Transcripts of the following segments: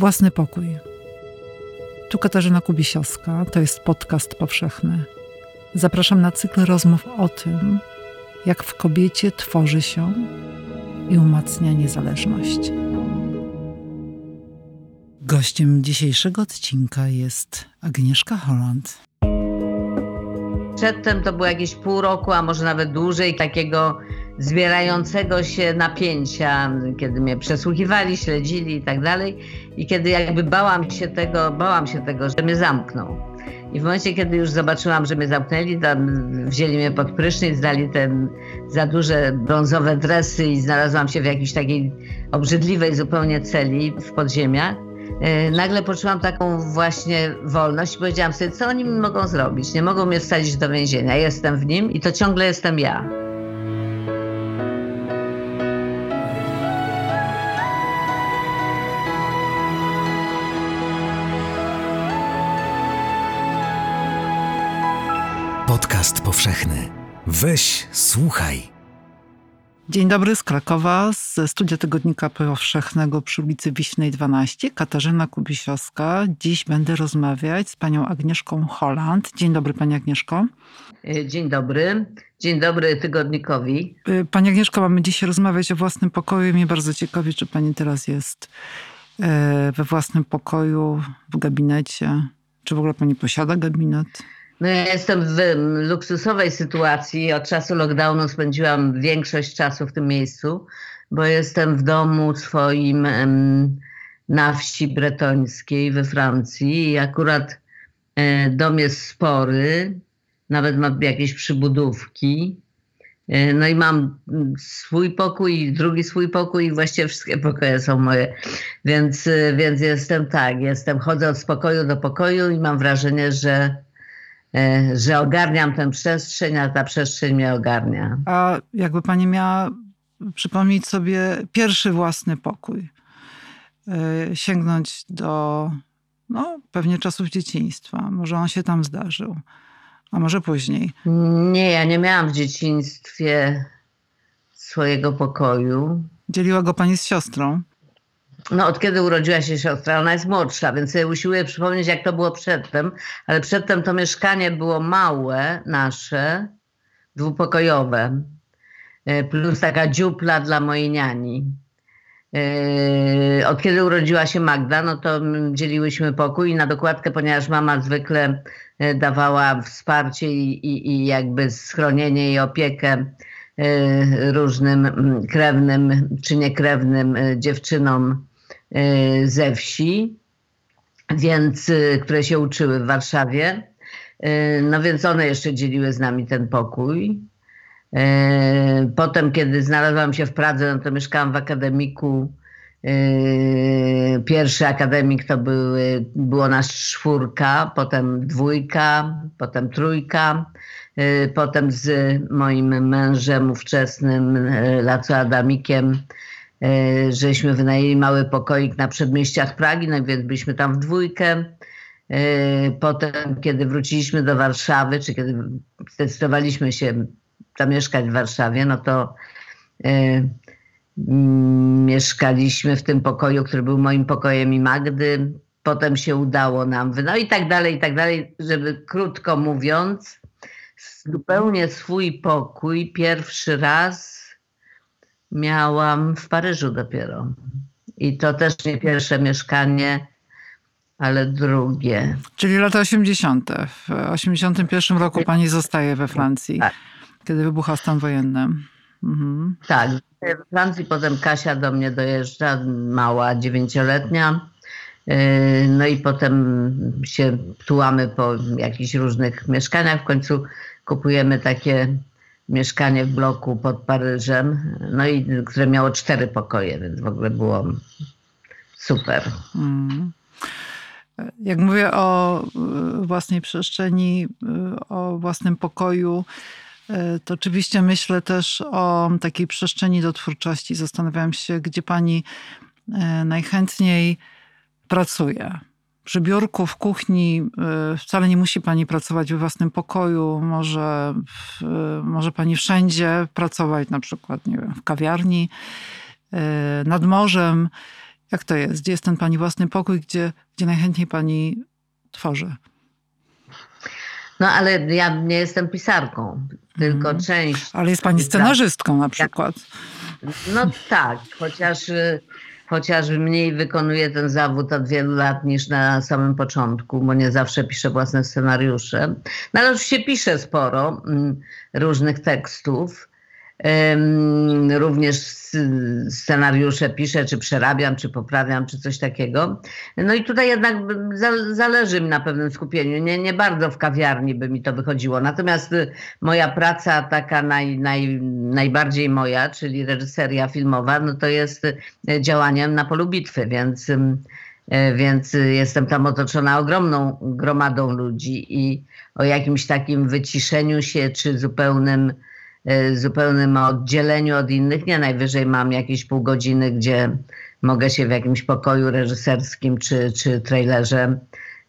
Własny pokój. Tu Katarzyna Kubisiowska, to jest podcast powszechny. Zapraszam na cykl rozmów o tym, jak w kobiecie tworzy się i umacnia niezależność. Gościem dzisiejszego odcinka jest Agnieszka Holland. Przedtem to było jakieś pół roku, a może nawet dłużej, takiego zbierającego się napięcia, kiedy mnie przesłuchiwali, śledzili i tak dalej. I kiedy jakby bałam się tego, bałam się tego, że mnie zamkną. I w momencie, kiedy już zobaczyłam, że mnie zamknęli, tam wzięli mnie pod prysznic, dali te za duże brązowe dresy i znalazłam się w jakiejś takiej obrzydliwej zupełnie celi w podziemiach. E, nagle poczułam taką właśnie wolność i powiedziałam sobie, co oni mi mogą zrobić? Nie mogą mnie wsadzić do więzienia. Jestem w nim i to ciągle jestem ja. Powszechny. Weź, słuchaj. Dzień dobry z Krakowa, ze studia Tygodnika Powszechnego przy ulicy Wiśnej 12. Katarzyna Kubisiowska. Dziś będę rozmawiać z panią Agnieszką Holland. Dzień dobry pani Agnieszko. E, dzień dobry. Dzień dobry Tygodnikowi. E, pani Agnieszko, mamy dzisiaj rozmawiać o własnym pokoju. Mnie bardzo ciekawi, czy pani teraz jest e, we własnym pokoju, w gabinecie. Czy w ogóle pani posiada gabinet? No ja jestem w luksusowej sytuacji. Od czasu lockdownu spędziłam większość czasu w tym miejscu, bo jestem w domu swoim na wsi bretońskiej we Francji i akurat e, dom jest spory, nawet ma jakieś przybudówki. E, no i mam swój pokój, drugi swój pokój i właściwie wszystkie pokoje są moje. Więc, e, więc jestem tak, jestem, chodzę od pokoju do pokoju i mam wrażenie, że że ogarniam tę przestrzeń, a ta przestrzeń mnie ogarnia. A jakby pani miała przypomnieć sobie pierwszy własny pokój, e, sięgnąć do no, pewnie czasów dzieciństwa. Może on się tam zdarzył, a może później. Nie, ja nie miałam w dzieciństwie swojego pokoju. Dzieliła go pani z siostrą? No od kiedy urodziła się siostra, ona jest młodsza, więc sobie usiłuję przypomnieć, jak to było przedtem, ale przedtem to mieszkanie było małe, nasze, dwupokojowe, e, plus taka dziupla dla mojej niani. E, od kiedy urodziła się Magda, no to dzieliłyśmy pokój i na dokładkę, ponieważ mama zwykle e, dawała wsparcie i, i, i jakby schronienie i opiekę różnym krewnym czy niekrewnym dziewczynom ze wsi, więc, y, które się uczyły w Warszawie. Y, no więc one jeszcze dzieliły z nami ten pokój. Potem, kiedy znalazłam się w Pradze, no to mieszkałam w akademiku. Pierwszy akademik to były, było nas czwórka, potem dwójka, potem trójka. Potem z moim mężem ówczesnym, Laco Adamikiem, żeśmy wynajęli mały pokoik na przedmieściach Pragi, no więc byliśmy tam w dwójkę. E, potem, kiedy wróciliśmy do Warszawy, czy kiedy zdecydowaliśmy się zamieszkać w Warszawie, no to e, mieszkaliśmy w tym pokoju, który był moim pokojem i Magdy. Potem się udało nam, no i tak dalej, i tak dalej, żeby krótko mówiąc, zupełnie swój pokój pierwszy raz miałam w Paryżu dopiero. I to też nie pierwsze mieszkanie, ale drugie. Czyli lata 80. W 81 roku pani zostaje we Francji, tak. kiedy wybucha stan wojenny. Mhm. Tak, w Francji potem Kasia do mnie dojeżdża, mała, dziewięcioletnia. Yy, no i potem się tułamy po jakichś różnych mieszkaniach. W końcu kupujemy takie mieszkanie w bloku pod Paryżem, no i które miało cztery pokoje, więc w ogóle było super. Mm. Jak mówię o e, własnej przestrzeni, e, o własnym pokoju, e, to oczywiście myślę też o takiej przestrzeni do twórczości. Zastanawiam się, gdzie pani najchętniej pracuje przy biurku, w kuchni. Y, wcale nie musi pani pracować we własnym pokoju. Może, może pani wszędzie pracować, na przykład nie wiem, w kawiarni, y, nad morzem. Jak to jest? Gdzie jest ten pani własny pokój, gdzie, gdzie najchętniej pani tworzy? No ale ja nie jestem pisarką, tylko Mhm. część. Ale jest pani scenarzystką na przykład. No tak, chociaż, y, chociaż mniej wykonuję ten zawód od wielu lat niż na samym początku, bo nie zawsze piszę własne scenariusze. No ale oczywiście piszę sporo mm, różnych tekstów. Również scenariusze piszę, czy przerabiam, czy poprawiam, czy coś takiego. No i tutaj jednak za- zależy mi na pewnym skupieniu. Nie, nie bardzo w kawiarni by mi to wychodziło. Natomiast y, moja praca taka naj, naj, najbardziej moja, czyli reżyseria filmowa, no to jest y, działaniem na polu bitwy, więc, y, więc jestem tam otoczona ogromną gromadą ludzi i o jakimś takim wyciszeniu się, czy zupełnym, zupełnym oddzieleniu od innych, nie najwyżej mam jakieś pół godziny, gdzie mogę się w jakimś pokoju reżyserskim czy, czy trailerze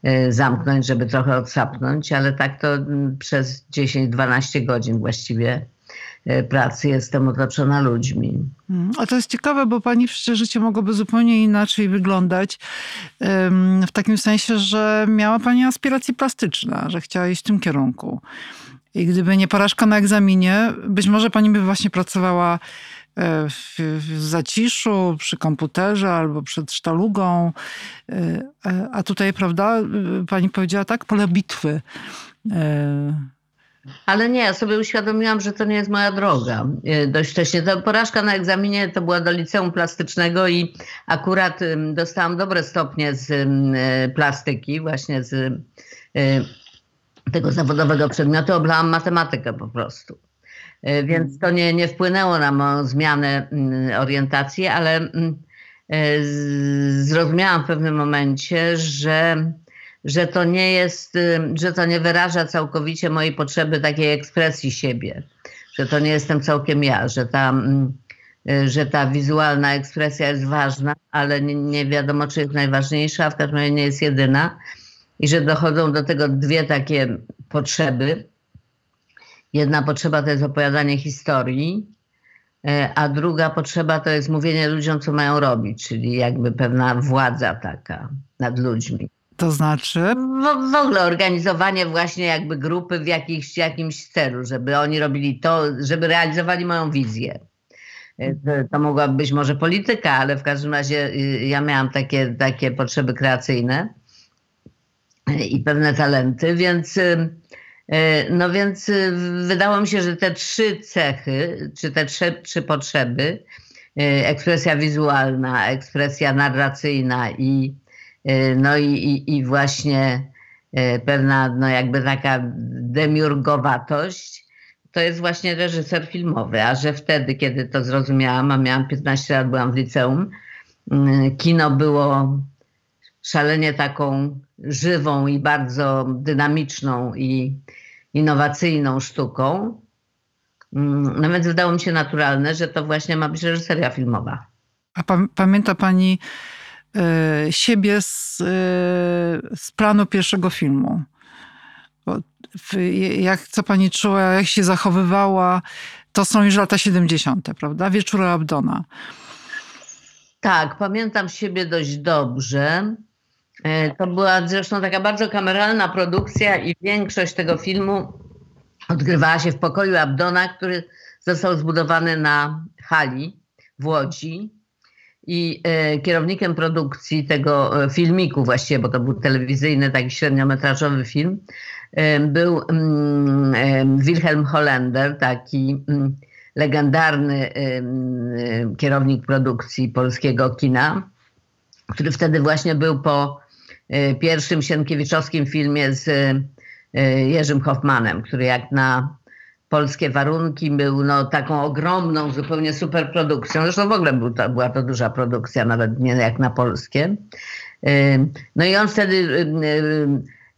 y, zamknąć, żeby trochę odsapnąć, ale tak to mm, przez 10-12 godzin właściwie y, pracy jestem otoczona ludźmi. Mm, A to jest ciekawe, bo pani przecież życie mogłoby zupełnie inaczej wyglądać. W takim sensie, że miała pani aspiracje plastyczne, że chciała iść w tym kierunku. I gdyby nie porażka na egzaminie, być może pani by właśnie pracowała e, w, w zaciszu, przy komputerze albo przed sztalugą. E, A tutaj, prawda, e, pani powiedziała tak, pole bitwy. Ale nie, ja sobie uświadomiłam, że to nie jest moja droga. Dość wcześnie. Ta porażka na egzaminie to była do liceum plastycznego i akurat dostałam dobre stopnie z plastyki, właśnie z tego zawodowego przedmiotu. Oblałam matematykę po prostu. Y, Więc to nie, nie wpłynęło na moją zmianę ym, orientacji, ale y, z- zrozumiałam w pewnym momencie, że że to nie jest, y, że to nie wyraża całkowicie mojej potrzeby takiej ekspresji siebie, że to nie jestem całkiem ja, że ta, mm, y, że ta wizualna ekspresja jest ważna, ale nie, nie wiadomo, czy jest najważniejsza, a w każdym razie nie jest jedyna i że dochodzą do tego dwie takie potrzeby. Jedna potrzeba to jest opowiadanie historii, y, a druga potrzeba to jest mówienie ludziom, co mają robić, czyli jakby pewna władza taka nad ludźmi. to znaczy, W, w ogóle organizowanie właśnie jakby grupy w jakimś celu, żeby oni robili to, żeby realizowali moją wizję. E, To, to mogła być może polityka, ale w każdym razie y, ja miałam takie, takie potrzeby kreacyjne i pewne talenty, więc, y, y, no więc y, wydało mi się, że te trzy cechy, czy te trzy, trzy potrzeby, ekspresja wizualna, ekspresja narracyjna i, no i, i, właśnie pewna no jakby taka demiurgowatość, to jest właśnie reżyser filmowy, a że wtedy, kiedy to zrozumiałam, a miałam 15 lat, byłam w liceum, kino było szalenie taką żywą i bardzo dynamiczną i innowacyjną sztuką. Mm, No więc wydało mi się naturalne, że to właśnie ma być reżyseria filmowa. a pa, pamięta pani e, siebie z, e, z planu pierwszego filmu? Jak, co pani czuła, jak się zachowywała? To są już lata 70., prawda? Wieczory Abdona. Tak, pamiętam siebie dość dobrze. E, To była zresztą taka bardzo kameralna produkcja i większość tego filmu odgrywała się w pokoju Abdona, który został zbudowany na hali w Łodzi. I e, kierownikiem produkcji tego e, filmiku właściwie, bo to był telewizyjny, taki średniometrażowy film, był mm, Wilhelm Hollender, taki mm, legendarny em, kierownik produkcji polskiego kina, który wtedy właśnie był po pierwszym Sienkiewiczowskim filmie z e, Jerzym Hoffmanem, który jak na polskie warunki był no, taką ogromną, zupełnie super produkcją. Zresztą w ogóle był to, była to duża produkcja, nawet nie jak na polskie. No i on wtedy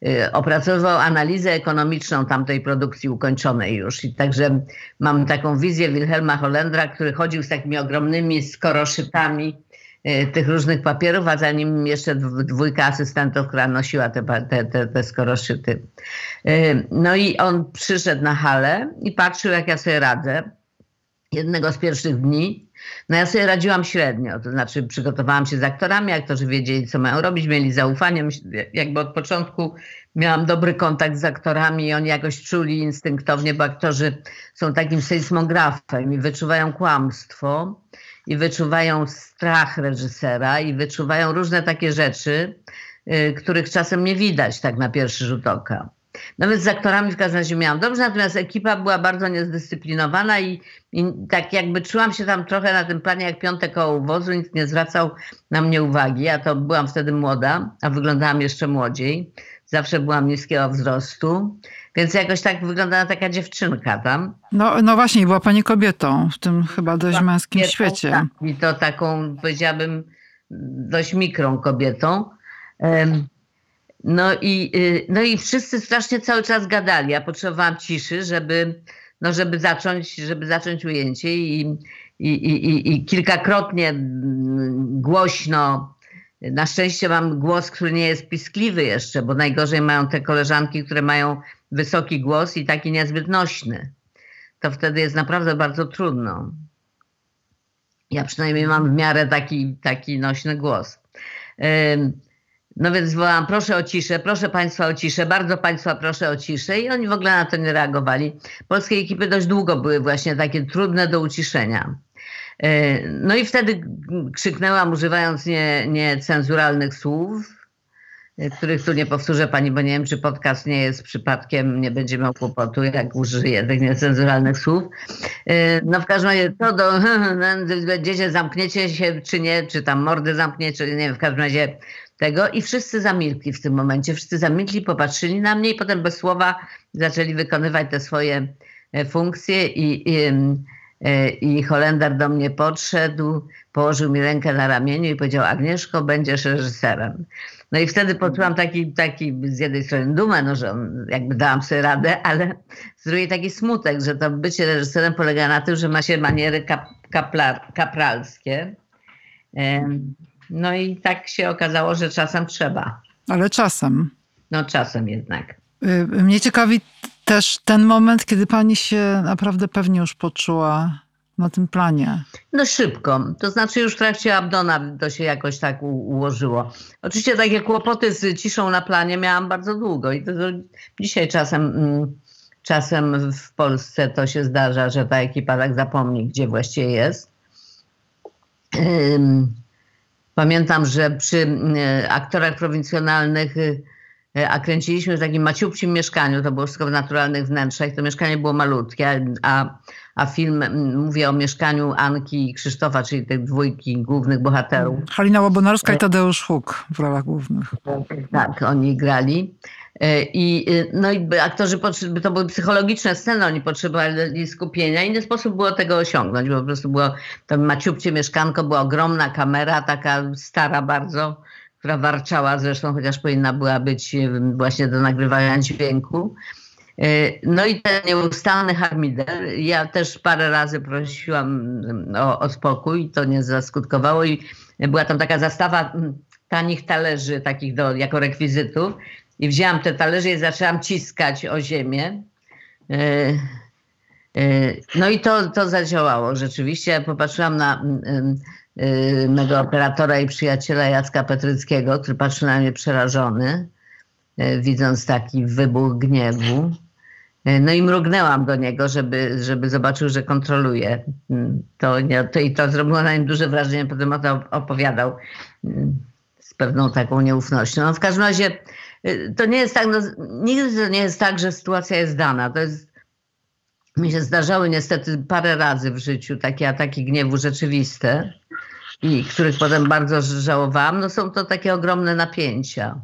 y, opracowywał analizę ekonomiczną tamtej produkcji ukończonej już. I także mam taką wizję Wilhelma Hollendra, który chodził z takimi ogromnymi skoroszytami y, tych różnych papierów, a za nim jeszcze dw- dwójka asystentów, która nosiła te, te, te, te skoroszyty. Y, No i on przyszedł na halę i patrzył, jak ja sobie radzę. Jednego z pierwszych dni No ja sobie radziłam średnio, to znaczy przygotowałam się z aktorami, aktorzy wiedzieli, co mają robić, mieli zaufanie. Jakby od początku miałam dobry kontakt z aktorami i oni jakoś czuli instynktownie, bo aktorzy są takim sejsmografem i wyczuwają kłamstwo i wyczuwają strach reżysera i wyczuwają różne takie rzeczy, y, których czasem nie widać tak na pierwszy rzut oka. No więc z aktorami w każdym razie miałam dobrze, natomiast ekipa była bardzo niezdyscyplinowana i, i, tak jakby czułam się tam trochę na tym planie jak piąte koło wozu, nikt nie zwracał na mnie uwagi. Ja to byłam wtedy młoda, a wyglądałam jeszcze młodziej. Zawsze byłam niskiego wzrostu, więc jakoś tak wyglądała taka dziewczynka tam. No, no właśnie, była pani kobietą w tym chyba dość męskim kobietą, świecie. Tak, I to taką, powiedziałabym, dość mikrą kobietą. No i, y, no i wszyscy strasznie cały czas gadali. Ja potrzebowałam ciszy, żeby, no żeby, zacząć, żeby zacząć ujęcie i, i, i, i kilkakrotnie głośno. Na szczęście mam głos, który nie jest piskliwy jeszcze, bo najgorzej mają te koleżanki, które mają wysoki głos i taki niezbyt nośny. To wtedy jest naprawdę bardzo trudno. Ja przynajmniej mam w miarę taki, taki nośny głos. No więc wołałam, proszę o ciszę, proszę Państwa o ciszę, bardzo Państwa proszę o ciszę i oni w ogóle na to nie reagowali. Polskie ekipy dość długo były właśnie takie trudne do uciszenia. No i wtedy krzyknęłam, używając nie, niecenzuralnych słów, e, których tu nie powtórzę Pani, bo nie wiem, czy podcast nie jest przypadkiem, nie będzie miał kłopotu, jak użyję tych niecenzuralnych słów. E, no w każdym razie to do, będziecie, zamkniecie się, czy nie, czy tam mordy zamkniecie, nie wiem, w każdym razie tego i wszyscy zamilkli w tym momencie. Wszyscy zamilkli, popatrzyli na mnie i potem bez słowa zaczęli wykonywać te swoje e, funkcje i, i, e, i Holender do mnie podszedł, położył mi rękę na ramieniu i powiedział Agnieszko, będziesz reżyserem. No i wtedy poczułam taki, taki z jednej strony dumę, no, że jakby dałam sobie radę, ale z drugiej taki smutek, że to bycie reżyserem polega na tym, że ma się maniery kap, kaplar, kapralskie. No i tak się okazało, że czasem trzeba. Ale czasem. No czasem jednak. Y, mnie ciekawi też ten moment, kiedy pani się naprawdę pewnie już poczuła na tym planie. No szybko. To znaczy już w trakcie Abdona to się jakoś tak ułożyło. Oczywiście takie kłopoty z ciszą na planie miałam bardzo długo i to, to dzisiaj czasem, mm, czasem w Polsce to się zdarza, że ta ekipa tak zapomni, gdzie właściwie jest. Pamiętam, że przy e, aktorach prowincjonalnych, e, a kręciliśmy w takim maciupcim mieszkaniu, to było wszystko w naturalnych wnętrzach, to mieszkanie było malutkie, a, a film, mówię o mieszkaniu Anki i Krzysztofa, czyli tych dwójki głównych bohaterów. Halina Łabonarska i Tadeusz Huk w rolach głównych. Tak, oni grali. E, I, e, no i aktorzy, to były psychologiczne sceny, oni potrzebowali skupienia. Inny sposób było tego osiągnąć, bo po prostu było, to maciupcie mieszkanko, była ogromna kamera, taka stara bardzo, która warczała zresztą, chociaż powinna była być e, właśnie do nagrywania dźwięku. No i ten nieustanny harmider. Ja też parę razy prosiłam o, o spokój, to nie zaskutkowało i była tam taka zastawa tanich talerzy, takich do, jako rekwizytów i wzięłam te talerze i zaczęłam ciskać o ziemię. E, e, no i to, to zadziałało rzeczywiście. Popatrzyłam na e, mego operatora i przyjaciela Jacka Petryckiego, który patrzy na mnie przerażony, widząc taki wybuch gniewu. No i mrugnęłam do niego, żeby, żeby zobaczył, że kontroluje. To, nie, to, I to zrobiło na nim duże wrażenie, potem o to opowiadał z pewną taką nieufnością. No w każdym razie Y, to nie jest tak, no, nigdy to nie jest tak, że sytuacja jest dana. To jest, mi się zdarzały niestety parę razy w życiu takie ataki gniewu rzeczywiste i których potem bardzo żałowałam. No są to takie ogromne napięcia.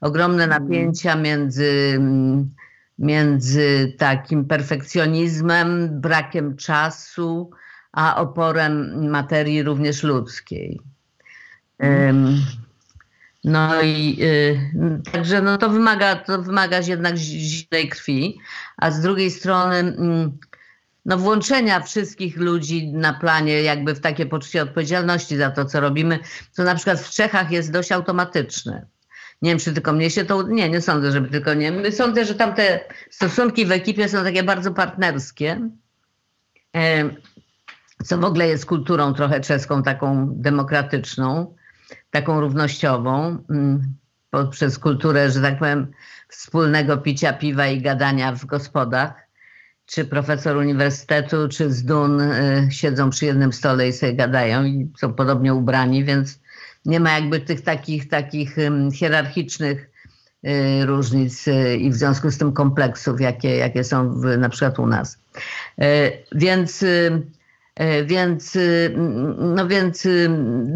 Ogromne mhm. napięcia między, między takim perfekcjonizmem, brakiem czasu, a oporem materii również ludzkiej. Um, no i y, także no to wymaga, to wymaga jednak zimnej krwi, a z drugiej strony mm, no włączenia wszystkich ludzi na planie jakby w takie poczucie odpowiedzialności za to, co robimy, co na przykład w Czechach jest dość automatyczne. Nie wiem, czy tylko mnie się to... Nie, nie sądzę, żeby tylko nie. Sądzę, że tam te stosunki w ekipie są takie bardzo partnerskie. Co w ogóle jest kulturą trochę czeską, taką demokratyczną, taką równościową, mm, poprzez kulturę, że tak powiem, wspólnego picia piwa i gadania w gospodach. Czy profesor uniwersytetu, czy z Dun y, siedzą przy jednym stole i sobie gadają i są podobnie ubrani, więc nie ma jakby tych takich, takich hierarchicznych y, różnic y, i w związku z tym kompleksów, jakie, jakie są w, na przykład u nas. Więc więc, no więc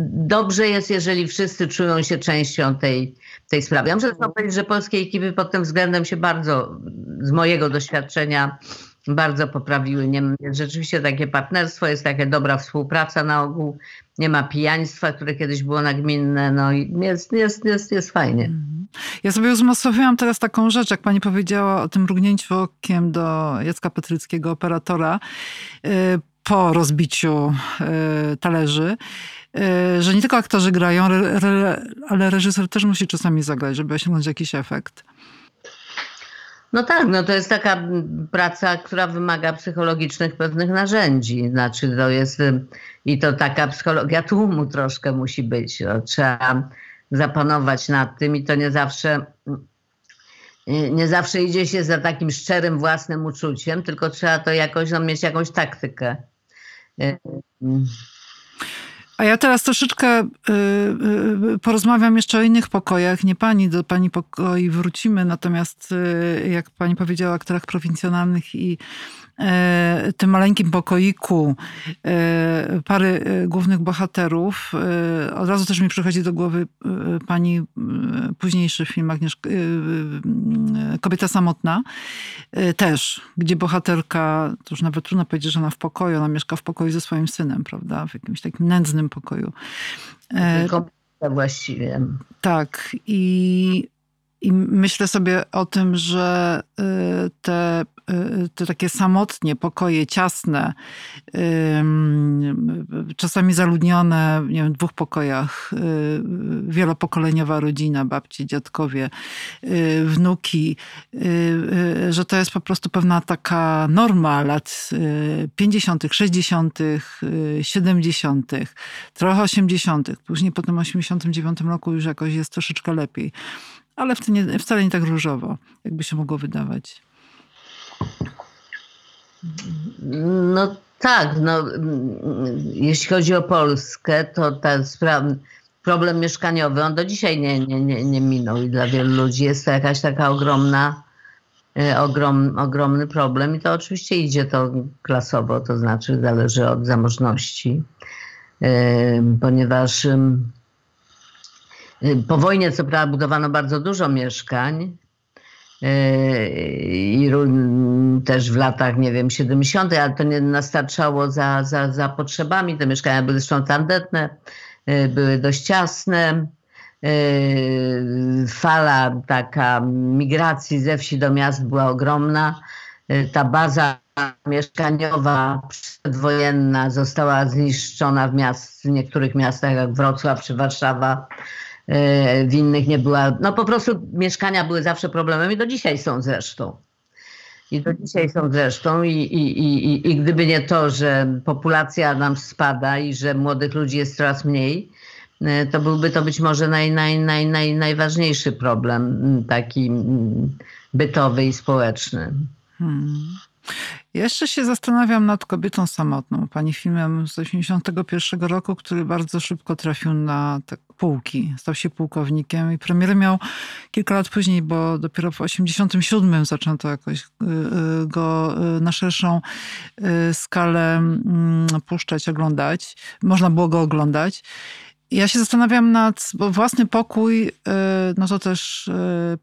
dobrze jest, jeżeli wszyscy czują się częścią tej, tej sprawy. Ja muszę powiedzieć, że polskie ekipy pod tym względem się bardzo, z mojego doświadczenia, bardzo poprawiły. Nie, rzeczywiście takie partnerstwo, jest taka dobra współpraca na ogół. Nie ma pijaństwa, które kiedyś było nagminne. No i jest, jest, jest, jest fajnie. Mhm. Ja sobie uzmysłowiłam teraz taką rzecz, jak pani powiedziała o tym mrugnięciu okiem do Jacka Petryckiego, operatora. Y, po rozbiciu e, talerzy, e, że nie tylko aktorzy grają, ale reżyser też musi czasami zagrać, żeby osiągnąć jakiś efekt. No tak, no to jest taka praca, która wymaga psychologicznych pewnych narzędzi. Znaczy to jest i to taka psychologia tłumu troszkę musi być. No, trzeba zapanować nad tym i to nie zawsze nie zawsze idzie się za takim szczerym własnym uczuciem, tylko trzeba to jakoś no, mieć jakąś taktykę. A ja teraz troszeczkę y, y, porozmawiam jeszcze o innych pokojach. Nie pani, do pani pokoi wrócimy, natomiast y, jak pani powiedziała o aktorach prowincjonalnych i E, tym maleńkim pokoiku e, pary e, głównych bohaterów. Od razu też mi przychodzi do głowy pani późniejszy film Agnieszka, Kobieta samotna. Też, gdzie bohaterka, to już nawet trudno powiedzieć, że ona w pokoju, ona mieszka w pokoju ze swoim synem, prawda? W jakimś takim nędznym pokoju. Kobieta właściwie. Tak. I i myślę sobie o tym, że te Y, te takie samotnie, pokoje ciasne, czasami zaludnione, nie wiem, w dwóch pokojach, y, wielopokoleniowa rodzina, babci, dziadkowie, y, wnuki, że to jest po prostu pewna taka norma lat 50., 60., 70., trochę 80., później po tym 89 roku już jakoś jest troszeczkę lepiej. Ale wcale nie tak różowo, jakby się mogło wydawać. No tak, no, jeśli chodzi o Polskę, to ten problem mieszkaniowy, on do dzisiaj nie, nie, nie, nie minął i dla wielu ludzi jest to jakaś taka ogromna, e, ogrom, ogromny problem i to oczywiście idzie to klasowo, to znaczy zależy od zamożności, e, ponieważ po wojnie co prawda budowano bardzo dużo mieszkań, i też w latach, nie wiem, 70., ale to nie nastarczało za, za, za potrzebami. Te mieszkania były zresztą tandetne, y, były dość ciasne. Y, fala taka migracji ze wsi do miast była ogromna. Ta baza mieszkaniowa przedwojenna została zniszczona w, miast, w niektórych miastach jak Wrocław czy Warszawa w innych nie była. No po prostu mieszkania były zawsze problemem i do dzisiaj są zresztą. I do dzisiaj są zresztą i, i, i, i gdyby nie to, że populacja nam spada i że młodych ludzi jest coraz mniej, e, to byłby to być może naj, naj, naj, naj, najważniejszy problem taki bytowy i społeczny. Hmm. Jeszcze się zastanawiam nad kobietą samotną, pani filmem z 1981 roku, który bardzo szybko trafił na te półki. Stał się pułkownikiem i premierę miał kilka lat później, bo dopiero w 1987 zaczęto jakoś y, y, go y, na szerszą skalę mm, puszczać, oglądać. Można było go oglądać. Ja się zastanawiam nad, bo własny pokój, no to też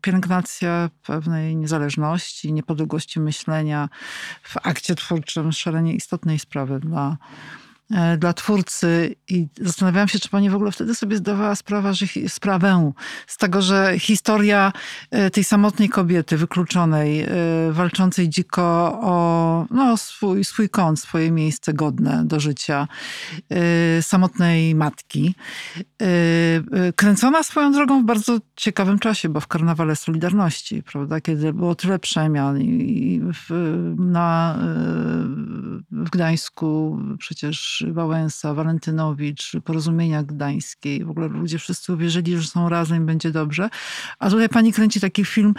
pielęgnacja pewnej niezależności, niepodległości myślenia w akcie twórczym, szalenie istotnej sprawy dla, dla twórcy i zastanawiałam się, czy pani w ogóle wtedy sobie zdawała sprawę, że, sprawę z tego, że historia e, tej samotnej kobiety wykluczonej, e, walczącej dziko o no, swój, swój kąt, swoje miejsce godne do życia, samotnej matki, kręcona swoją drogą w bardzo ciekawym czasie, bo w karnawale Solidarności, prawda, kiedy było tyle przemian i w, na, w Gdańsku przecież Wałęsa, Walentynowicz, Porozumienia Gdańskiej. W ogóle ludzie wszyscy uwierzyli, że są razem i będzie dobrze. A tutaj pani kręci taki film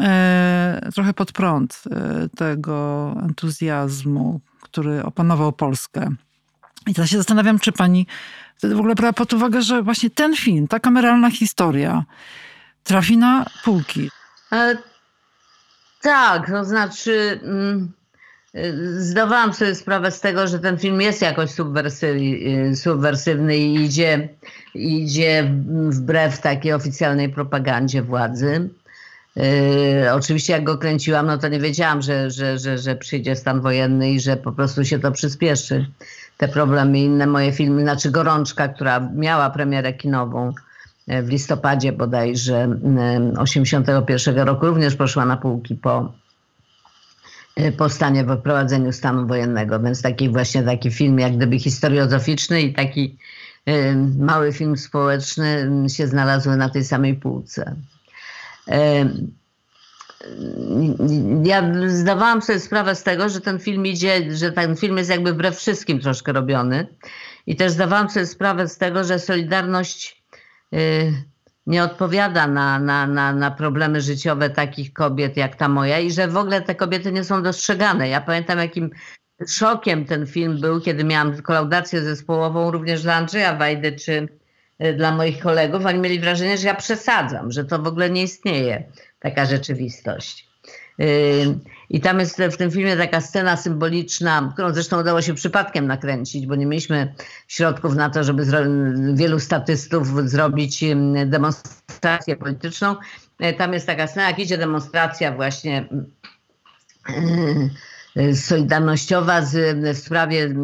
e, trochę pod prąd e, tego entuzjazmu, który opanował Polskę. I teraz się zastanawiam, czy pani wtedy w ogóle brała pod uwagę, że właśnie ten film, ta kameralna historia trafi na półki. E, tak, to znaczy mm, zdawałam sobie sprawę z tego, że ten film jest jakoś subwersywny, subwersywny i idzie, idzie wbrew takiej oficjalnej propagandzie władzy. Yy, oczywiście jak go kręciłam, no to nie wiedziałam, że, że, że, że przyjdzie stan wojenny i że po prostu się to przyspieszy. Te problemy, inne moje filmy, znaczy Gorączka, która miała premierę kinową e, w listopadzie bodajże 81 roku, również poszła na półki po, po stanie, po wprowadzeniu stanu wojennego. Więc taki właśnie taki film jak gdyby historiozoficzny i taki e, mały film społeczny się znalazły na tej samej półce. Ja zdawałam sobie sprawę z tego, że ten film idzie, że ten film jest jakby wbrew wszystkim troszkę robiony. I też zdawałam sobie sprawę z tego, że Solidarność y, nie odpowiada na, na, na, na problemy życiowe takich kobiet jak ta moja i że w ogóle te kobiety nie są dostrzegane. Ja pamiętam, jakim szokiem ten film był, kiedy miałam kolaudację zespołową również dla Andrzeja Wajdy czy Y, dla moich kolegów, oni mieli wrażenie, że ja przesadzam, że to w ogóle nie istnieje taka rzeczywistość. I tam jest w tym filmie taka scena symboliczna, którą zresztą udało się przypadkiem nakręcić, bo nie mieliśmy środków na to, żeby wielu statystów zrobić demonstrację polityczną. Y, tam jest taka scena, jak idzie demonstracja właśnie solidarnościowa z, w sprawie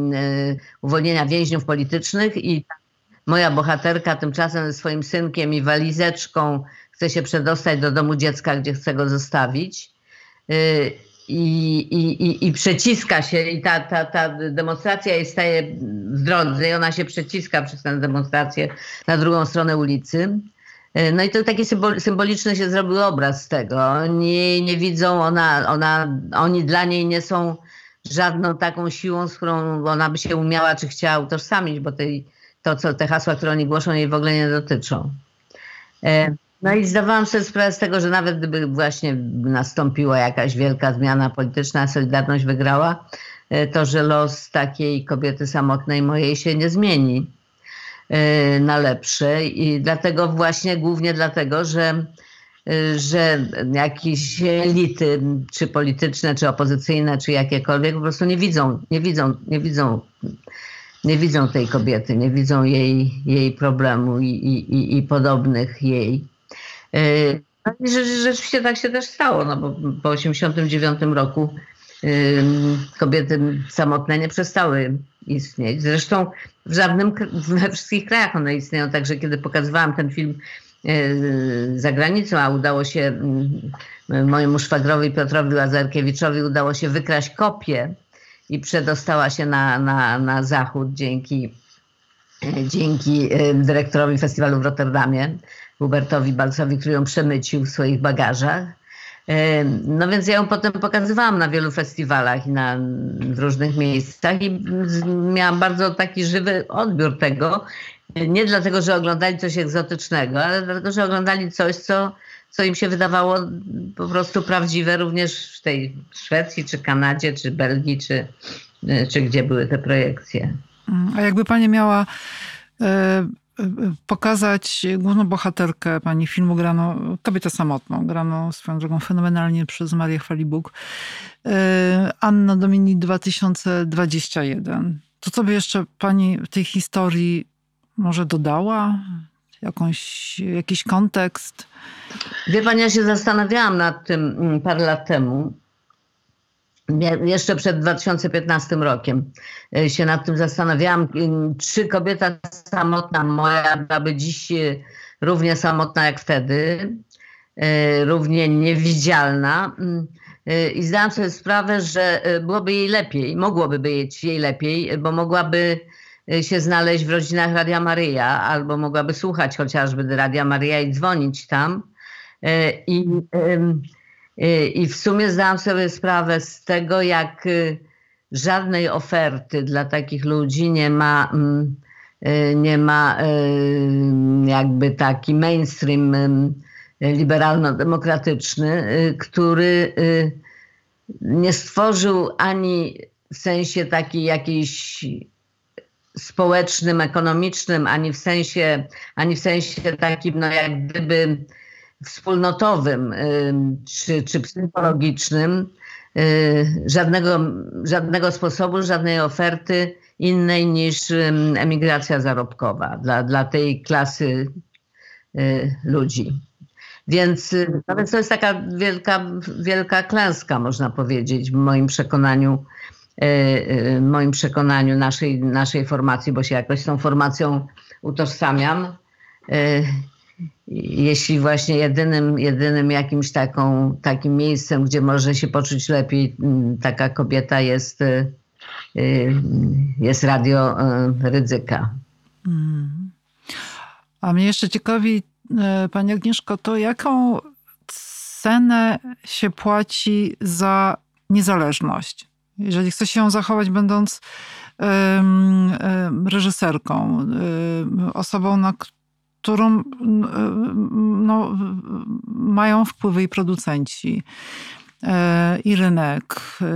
uwolnienia więźniów politycznych i Moja bohaterka tymczasem ze swoim synkiem i walizeczką chce się przedostać do domu dziecka, gdzie chce go zostawić. I, i, i, przeciska się, i ta, ta, ta demonstracja jej staje w drodze, i ona się przeciska przez tę demonstrację na drugą stronę ulicy. Y, no i to taki symboliczny się zrobił obraz z tego. Oni nie widzą, ona, ona, oni dla niej nie są żadną taką siłą, z którą ona by się umiała czy chciała utożsamić, bo tej to, co te hasła, które oni głoszą, jej w ogóle nie dotyczą. E, no i zdawałam sobie sprawę z tego, że nawet gdyby właśnie nastąpiła jakaś wielka zmiana polityczna, Solidarność wygrała, e, to że los takiej kobiety samotnej mojej się nie zmieni e, na lepsze. I dlatego właśnie, głównie dlatego, że że jakieś elity, czy polityczne, czy opozycyjne, czy jakiekolwiek, po prostu nie widzą, nie widzą, nie widzą nie widzą tej kobiety, nie widzą jej, jej problemu i, i, i podobnych jej. E, no rzeczywiście tak się też stało, no bo po 1989 roku kobiety samotne nie przestały istnieć. Zresztą w żadnym, we wszystkich krajach one istnieją, także kiedy pokazywałam ten film e, za granicą, a udało się mojemu szwagrowi Piotrowi Łazarkiewiczowi udało się wykraść kopię i przedostała się na, na, na zachód dzięki, dzięki dyrektorowi festiwalu w Rotterdamie, Hubertowi Balcowi, który ją przemycił w swoich bagażach. No więc ja ją potem pokazywałam na wielu festiwalach i na, w różnych miejscach i miałam bardzo taki żywy odbiór tego. Nie dlatego, że oglądali coś egzotycznego, ale dlatego, że oglądali coś, co, co im się wydawało po prostu prawdziwe również w tej Szwecji, czy Kanadzie, czy Belgii, czy, czy gdzie były te projekcje. A jakby pani miała e, e, pokazać główną bohaterkę pani filmu grano, kobietę samotną, grano swoją drogą fenomenalnie przez Marię Chwalibuk, e, Anna Dominik 2021. To co by jeszcze pani w tej historii może dodała? Jakąś, jakiś kontekst? Wie pani, ja się zastanawiałam nad tym mm, parę lat temu. Jeszcze przed 2015 rokiem e, się nad tym zastanawiałam, czy kobieta samotna moja byłaby dziś e, równie samotna jak wtedy, e, równie niewidzialna. Mm, I zdałam sobie sprawę, że byłoby jej lepiej, mogłoby być jej lepiej, bo mogłaby się znaleźć w rodzinach Radia Maryja, albo mogłaby słuchać chociażby Radia Maryja i dzwonić tam. I, I w sumie zdałam sobie sprawę z tego, jak, żadnej oferty dla takich ludzi, nie ma, mm, y, nie ma y, jakby taki mainstream liberalno-demokratyczny, który nie stworzył ani w sensie takiej jakiejś społecznym, ekonomicznym, ani w sensie, ani w sensie takim, no jak gdyby wspólnotowym czy, czy psychologicznym, y, żadnego, żadnego sposobu, żadnej oferty innej niż emigracja zarobkowa dla, dla tej klasy y, ludzi. Więc, y, no więc to jest taka wielka, wielka klęska, można powiedzieć, w moim przekonaniu, moim przekonaniu naszej, naszej formacji, bo się jakoś z tą formacją utożsamiam jeśli właśnie jedynym, jedynym jakimś taką, takim miejscem, gdzie może się poczuć lepiej mm, taka kobieta jest, y, y, jest radio y, Rydzyka. Mm. A mnie jeszcze ciekawi, Pani Agnieszko, to jaką cenę się płaci za niezależność? Jeżeli chce się ją zachować, będąc reżyserką, osobą, na którą no, mają wpływy i producenci e, i rynek. E,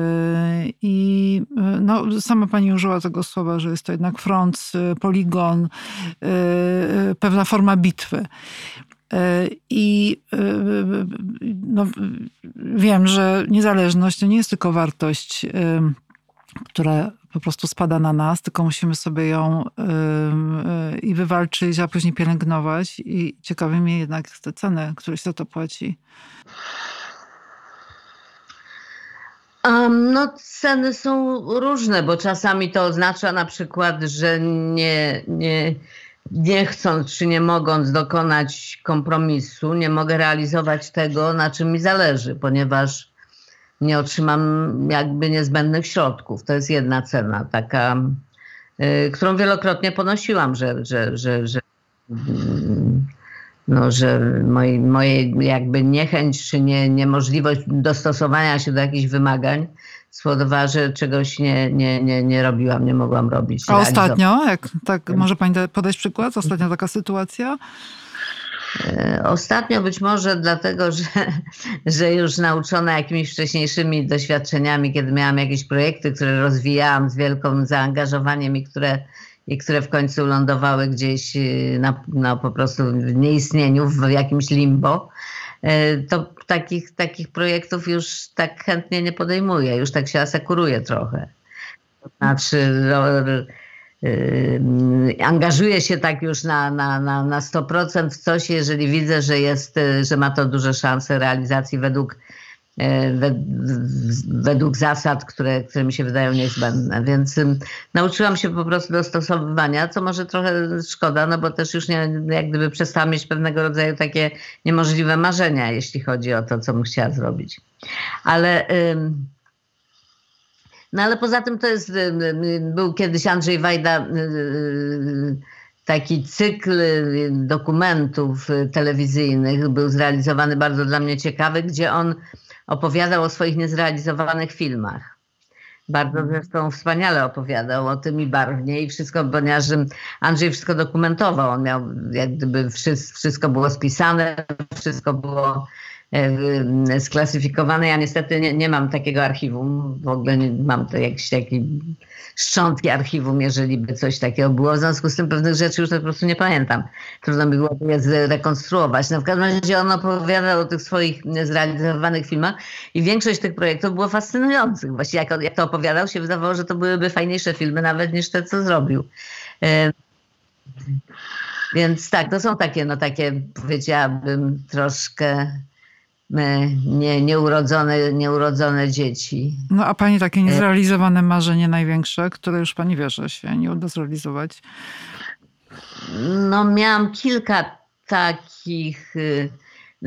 I no, sama pani użyła tego słowa, że jest to jednak front, poligon, e, pewna forma bitwy. I no, wiem, że niezależność to nie jest tylko wartość, która po prostu spada na nas, tylko musimy sobie ją yy, i wywalczyć, a później pielęgnować. I ciekawi mnie jednak te ceny, które się za to płaci. Um, no, ceny są różne, bo czasami to oznacza na przykład, że nie, nie, nie chcąc czy nie mogąc dokonać kompromisu, nie mogę realizować tego, na czym mi zależy, ponieważ nie otrzymam jakby niezbędnych środków. To jest jedna cena, taka, y, którą wielokrotnie ponosiłam, że, że, że, że, no, że moi, moje jakby niechęć czy nie, niemożliwość dostosowania się do jakichś wymagań spowodowała, że czegoś nie, nie, nie, nie robiłam, nie mogłam robić. A ostatnio, jak, tak, może Pani podać przykład? Ostatnia taka sytuacja? E, ostatnio być może dlatego, że, że już nauczona jakimiś wcześniejszymi doświadczeniami, kiedy miałam jakieś projekty, które rozwijałam z wielkim zaangażowaniem i które, i które w końcu lądowały gdzieś e, na, na po prostu w nieistnieniu, w jakimś limbo, e, to takich, takich projektów już tak chętnie nie podejmuję, już tak się asekuruję trochę. Znaczy, angażuję się tak już na, na, na, na 100% w coś, jeżeli widzę, że, jest, yy, że ma to duże szanse realizacji według, yy, według zasad, które, które mi się wydają niezbędne. Więc nauczyłam się po prostu dostosowywania, co może trochę szkoda, no bo też już nie, jak gdyby przestałam mieć pewnego rodzaju takie niemożliwe marzenia, jeśli chodzi o to, co bym chciała zrobić. Ale... No ale poza tym to jest, y, y, był kiedyś Andrzej Wajda y, taki cykl dokumentów telewizyjnych, był zrealizowany bardzo dla mnie ciekawy, gdzie on opowiadał o swoich niezrealizowanych filmach. Bardzo mhm. zresztą wspaniale opowiadał o tym i barwnie i wszystko, ponieważ Andrzej wszystko dokumentował. On miał, jak gdyby wszystko było spisane, wszystko było sklasyfikowane. Ja niestety nie, nie mam takiego archiwum, w ogóle nie, mam to jakieś takie szczątki archiwum, jeżeli by coś takiego było. W związku z tym pewnych rzeczy już po prostu nie pamiętam. Trudno by było je zrekonstruować. No w każdym razie on opowiadał o tych swoich zrealizowanych filmach i większość tych projektów było fascynujących. Właściwie jak, jak to opowiadał, się wydawało, że to byłyby fajniejsze filmy nawet niż te, co zrobił. E, więc tak, to są takie, no takie powiedziałabym troszkę nie, nieurodzone, nieurodzone dzieci. No a pani takie niezrealizowane marzenie największe, które już pani wie, że się nie uda zrealizować? No miałam kilka takich y,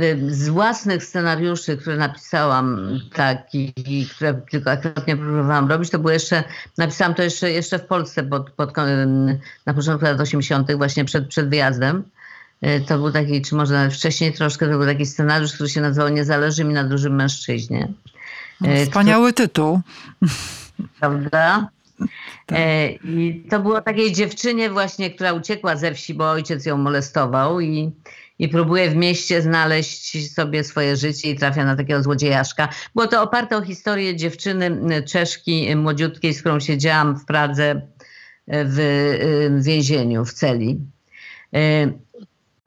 y, z własnych scenariuszy, które napisałam, takich, które kilkakrotnie próbowałam robić, to było jeszcze, napisałam to jeszcze, jeszcze w Polsce pod, pod, na początku lat 80., właśnie przed, przed wyjazdem. E, to był taki, czy może nawet wcześniej troszkę, to był taki scenariusz, który się nazywał Nie zależy mi na dużym mężczyźnie. E, Wspaniały tytuł. prawda? E, I to było takiej dziewczynie właśnie, która uciekła ze wsi, bo ojciec ją molestował i, i próbuje w mieście znaleźć sobie swoje życie i trafia na takiego złodziejaszka. Było to oparte o historię dziewczyny Czeszki młodziutkiej, z którą siedziałam w Pradze w więzieniu, w celi.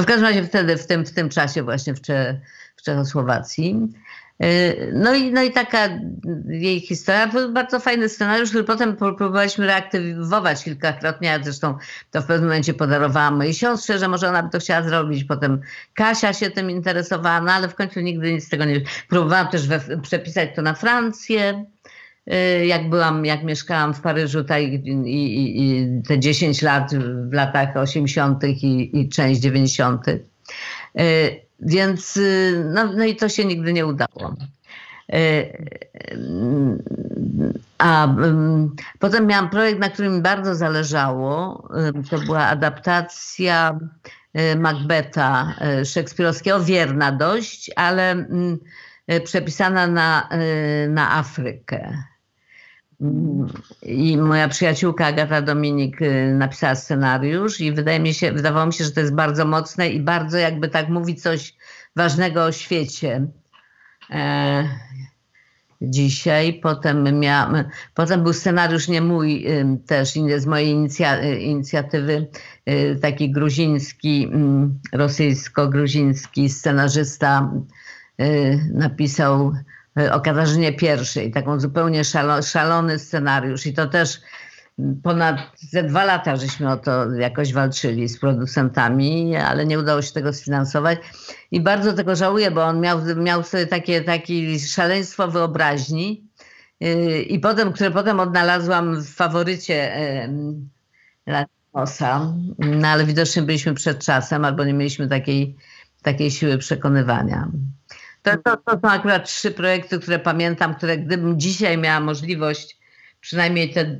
W każdym razie wtedy, w tym, w tym czasie właśnie w, Cze, w Czechosłowacji. No i, no i taka jej historia, był bardzo fajny scenariusz, który potem próbowaliśmy reaktywować kilkakrotnie, ja zresztą to w pewnym momencie podarowałam. Mojej siostrze, że może ona by to chciała zrobić, potem Kasia się tym interesowała, no ale w końcu nigdy nic z tego nie... Próbowałam też we, przepisać to na Francję, jak byłam, jak mieszkałam w Paryżu tak, i, i, i te 10 lat w latach 80. I, i część 90. Więc no, no i to się nigdy nie udało. A potem miałam projekt, na którym mi bardzo zależało. To była adaptacja Macbeta szekspirowskiego, wierna dość, ale przepisana na, na Afrykę. I moja przyjaciółka Agata Dominik y, napisała scenariusz i wydaje mi się, wydawało mi się, że to jest bardzo mocne i bardzo jakby tak mówi coś ważnego o świecie. E, dzisiaj, potem miałam, potem był scenariusz nie mój y, też z mojej inicja, y, inicjatywy, taki gruziński, mm, rosyjsko-gruziński scenarzysta napisał o Katarzynie I, taką zupełnie szalo, szalony scenariusz. I to też ponad ze dwa lata żeśmy o to jakoś walczyli z producentami, ale nie udało się tego sfinansować. I bardzo tego żałuję, bo on miał, miał sobie takie, takie szaleństwo wyobraźni yy, i potem, które potem odnalazłam w faworycie Latinosa, no ale widocznie byliśmy przed czasem albo nie mieliśmy takiej, takiej siły przekonywania. To, to, to są akurat trzy projekty, które pamiętam, które gdybym dzisiaj miała możliwość przynajmniej te,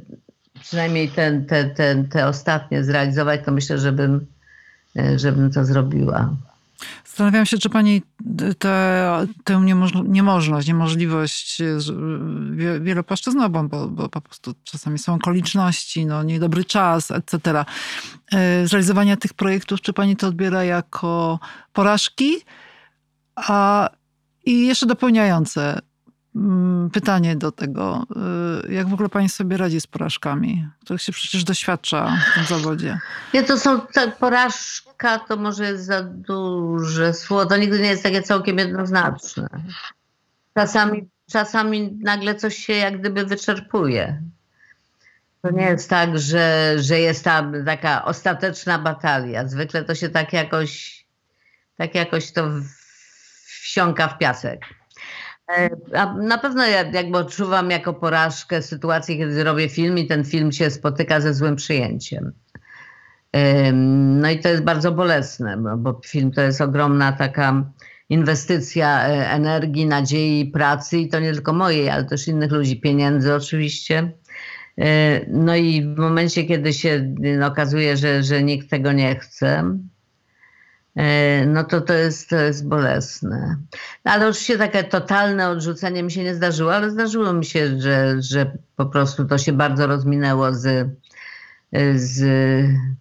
przynajmniej ten, te, te, te ostatnie zrealizować, to myślę, żebym, żebym to zrobiła. Zastanawiam się, czy pani tę te, niemożność, niemożliwość wielopłaszczyznową, bo, bo po prostu czasami są okoliczności, no, niedobry czas, etc. E, zrealizowania tych projektów, czy pani to odbiera jako porażki? A i jeszcze dopełniające mm, pytanie do tego, y, jak w ogóle pani sobie radzi z porażkami, których się przecież doświadcza w tym zawodzie? Nie, to są tak, porażka to może jest za duże słowo, to nigdy nie jest takie całkiem jednoznaczne. Czasami, czasami nagle coś się jak gdyby wyczerpuje. To nie jest tak, że, że jest ta taka ostateczna batalia. Zwykle to się tak jakoś, tak jakoś to wsiąka w piasek. E, a na pewno ja jakby odczuwam jako porażkę sytuację, kiedy robię film i ten film się spotyka ze złym przyjęciem. No i to jest bardzo bolesne, bo film to jest ogromna taka inwestycja e, energii, nadziei, pracy i to nie tylko mojej, ale też innych ludzi, pieniędzy oczywiście. E, no i w momencie, kiedy się okazuje, że, że nikt tego nie chce, no to to jest, to jest bolesne. Ale oczywiście takie totalne odrzucenie mi się nie zdarzyło, ale zdarzyło mi się, że, że po prostu to się bardzo rozminęło z, z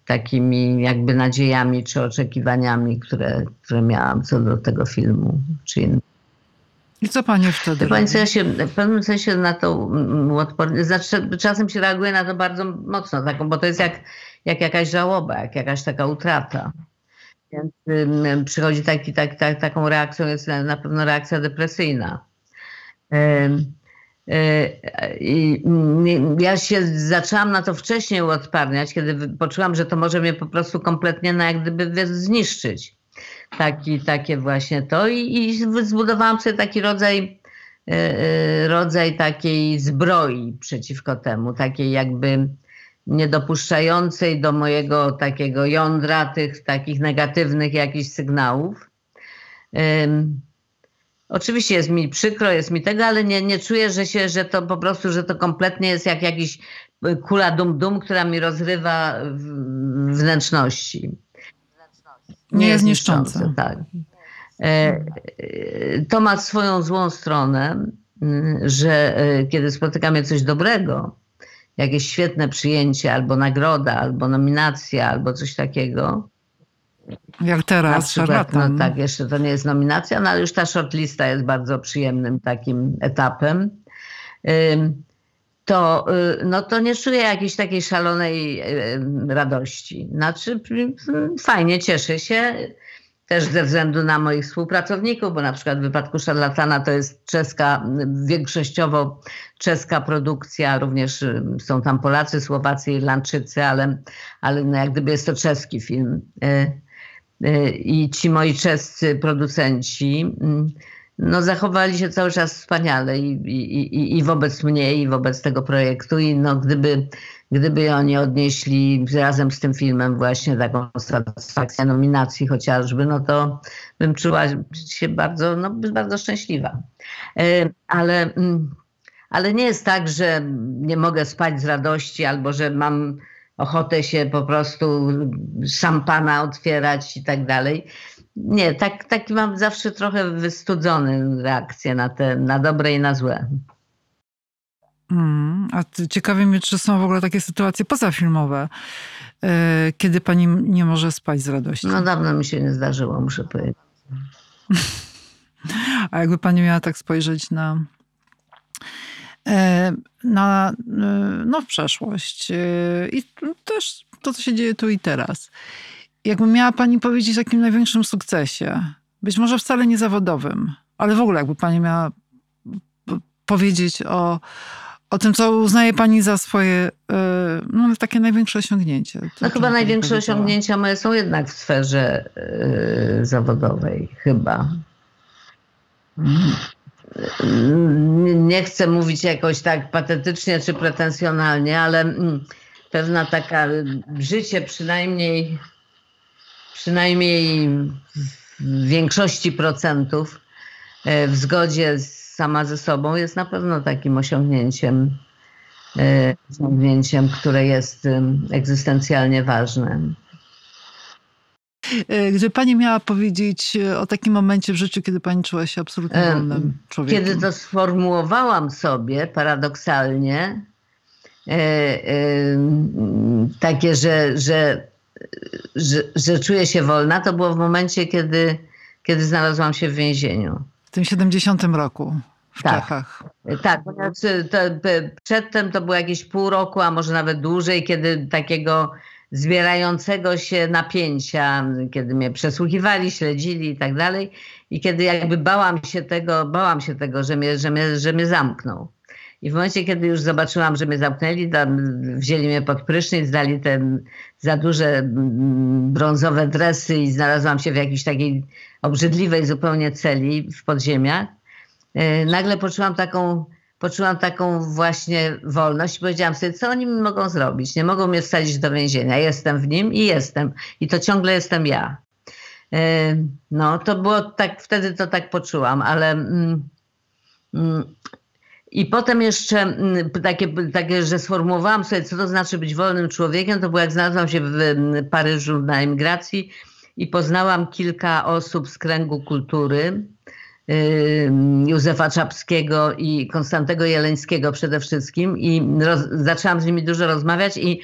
takimi jakby nadziejami czy oczekiwaniami, które, które miałam co do tego filmu czy innego. I co pani wtedy Pani, ja się w pewnym sensie na to odpornie, znaczy czasem się reaguje na to bardzo mocno, taką, bo to jest jak, jak jakaś żałoba, jak jakaś taka utrata. Więc przychodzi taki, tak, tak, taką reakcją, jest na pewno reakcja depresyjna. E, I ja się zaczęłam na to wcześniej uodparniać, kiedy poczułam, że to może mnie po prostu kompletnie na jak gdyby zniszczyć. Taki, takie właśnie to i, i zbudowałam sobie taki rodzaj, e, e, rodzaj takiej zbroi przeciwko temu, takiej jakby niedopuszczającej do mojego takiego jądra tych takich negatywnych jakichś sygnałów. Um, oczywiście jest mi przykro, jest mi tego, ale nie, nie czuję, że się, że to po prostu, że to kompletnie jest jak jakiś kula dum-dum, która mi rozrywa wnętrzności. Nie, jest niszczące. Tak. E, to ma swoją złą stronę. że e, kiedy spotykamy coś dobrego, jakieś świetne przyjęcie, albo nagroda, albo nominacja, albo coś takiego. Jak teraz, Na przykład, no tak, jeszcze to nie jest nominacja, no ale już ta shortlista jest bardzo przyjemnym takim etapem. To, y, no to nie czuję jakiejś takiej szalonej y, radości. Znaczy, y, fajnie, cieszę się też ze względu na moich współpracowników, bo na przykład w wypadku Szarlatana to jest czeska, większościowo czeska produkcja, również y, są tam Polacy, Słowacy, Irlandczycy, ale, ale no jak gdyby jest to czeski film. Y, y, I ci moi czescy producenci mm, no, zachowali się cały czas wspaniale i, i, i, wobec mnie, i wobec tego projektu. I no, gdyby, gdyby oni odnieśli razem z tym filmem właśnie taką satysfakcję nominacji chociażby, no to bym czuła się bardzo, no, bardzo szczęśliwa. E, Ale, mm, ale nie jest tak, że nie mogę spać z radości albo że mam ochotę się po prostu szampana otwierać i tak dalej. Nie, tak, taki mam zawsze trochę wystudzony reakcję na te, na dobre i na złe. Mm, a ciekawi mnie, czy są w ogóle takie sytuacje pozafilmowe, e, kiedy pani nie może spać z radości. No dawno mi się nie zdarzyło, muszę powiedzieć. A jakby pani miała tak spojrzeć na, e, na e, no, w przeszłość i też to, co się dzieje tu i teraz. Jakby miała pani powiedzieć o takim największym sukcesie, być może wcale nie zawodowym, ale w ogóle jakby pani miała powiedzieć o, o tym, co uznaje pani za swoje e, no, takie największe osiągnięcie. To No chyba największe powiedziała? osiągnięcia moje są jednak w sferze y, zawodowej, chyba. Nie chcę mówić jakoś tak patetycznie czy pretensjonalnie, ale mm, pewna taka y, życie przynajmniej przynajmniej w większości procentów w zgodzie z- sama ze sobą jest na pewno takim osiągnięciem, y, osiągnięciem, które jest egzystencjalnie ważne. E, Gdyby pani miała powiedzieć e, o takim momencie w życiu, kiedy pani czuła się absolutnie wolnym człowiekiem. Kiedy to sformułowałam sobie paradoksalnie, e, e, takie, że, że, że, że czuję się wolna, to było w momencie, kiedy, kiedy znalazłam się w więzieniu. W tym 70 roku w Tak. Czechach. Tak, ponieważ to, p- przedtem to było jakieś pół roku, a może nawet dłużej, kiedy takiego zbierającego się napięcia, kiedy mnie przesłuchiwali, śledzili i tak dalej. I kiedy jakby bałam się tego, bałam się tego, że mnie, że mnie, że mnie zamkną. I w momencie, kiedy już zobaczyłam, że mnie zamknęli, tam wzięli mnie pod prysznic, dali te za duże mm, brązowe dresy i znalazłam się w jakiejś takiej obrzydliwej zupełnie celi w podziemiach. E, nagle poczułam taką, poczułam taką właśnie wolność i powiedziałam sobie, co oni mi mogą zrobić? Nie mogą mnie wsadzić do więzienia. Jestem w nim i jestem. I to ciągle jestem ja. E, No, to było tak, wtedy to tak poczułam, ale... Mm, mm, i potem jeszcze mm, takie, takie, że sformułowałam sobie, co to znaczy być wolnym człowiekiem, to było jak znalazłam się w mm, Paryżu na emigracji i poznałam kilka osób z kręgu kultury, Józefa Czapskiego i Konstantego Jeleńskiego przede wszystkim i roz, zaczęłam z nimi dużo rozmawiać i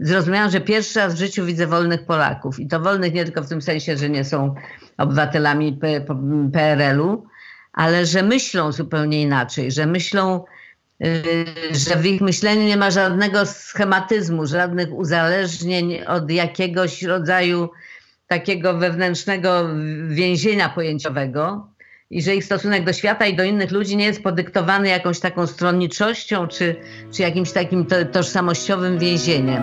zrozumiałam, że pierwszy raz w życiu widzę wolnych Polaków. I to wolnych nie tylko w tym sensie, że nie są obywatelami PRL-u, ale że myślą zupełnie inaczej, że myślą, y, że w ich myśleniu nie ma żadnego schematyzmu, żadnych uzależnień od jakiegoś rodzaju takiego wewnętrznego więzienia pojęciowego i że ich stosunek do świata i do innych ludzi nie jest podyktowany jakąś taką stronniczością czy, czy jakimś takim to, tożsamościowym więzieniem.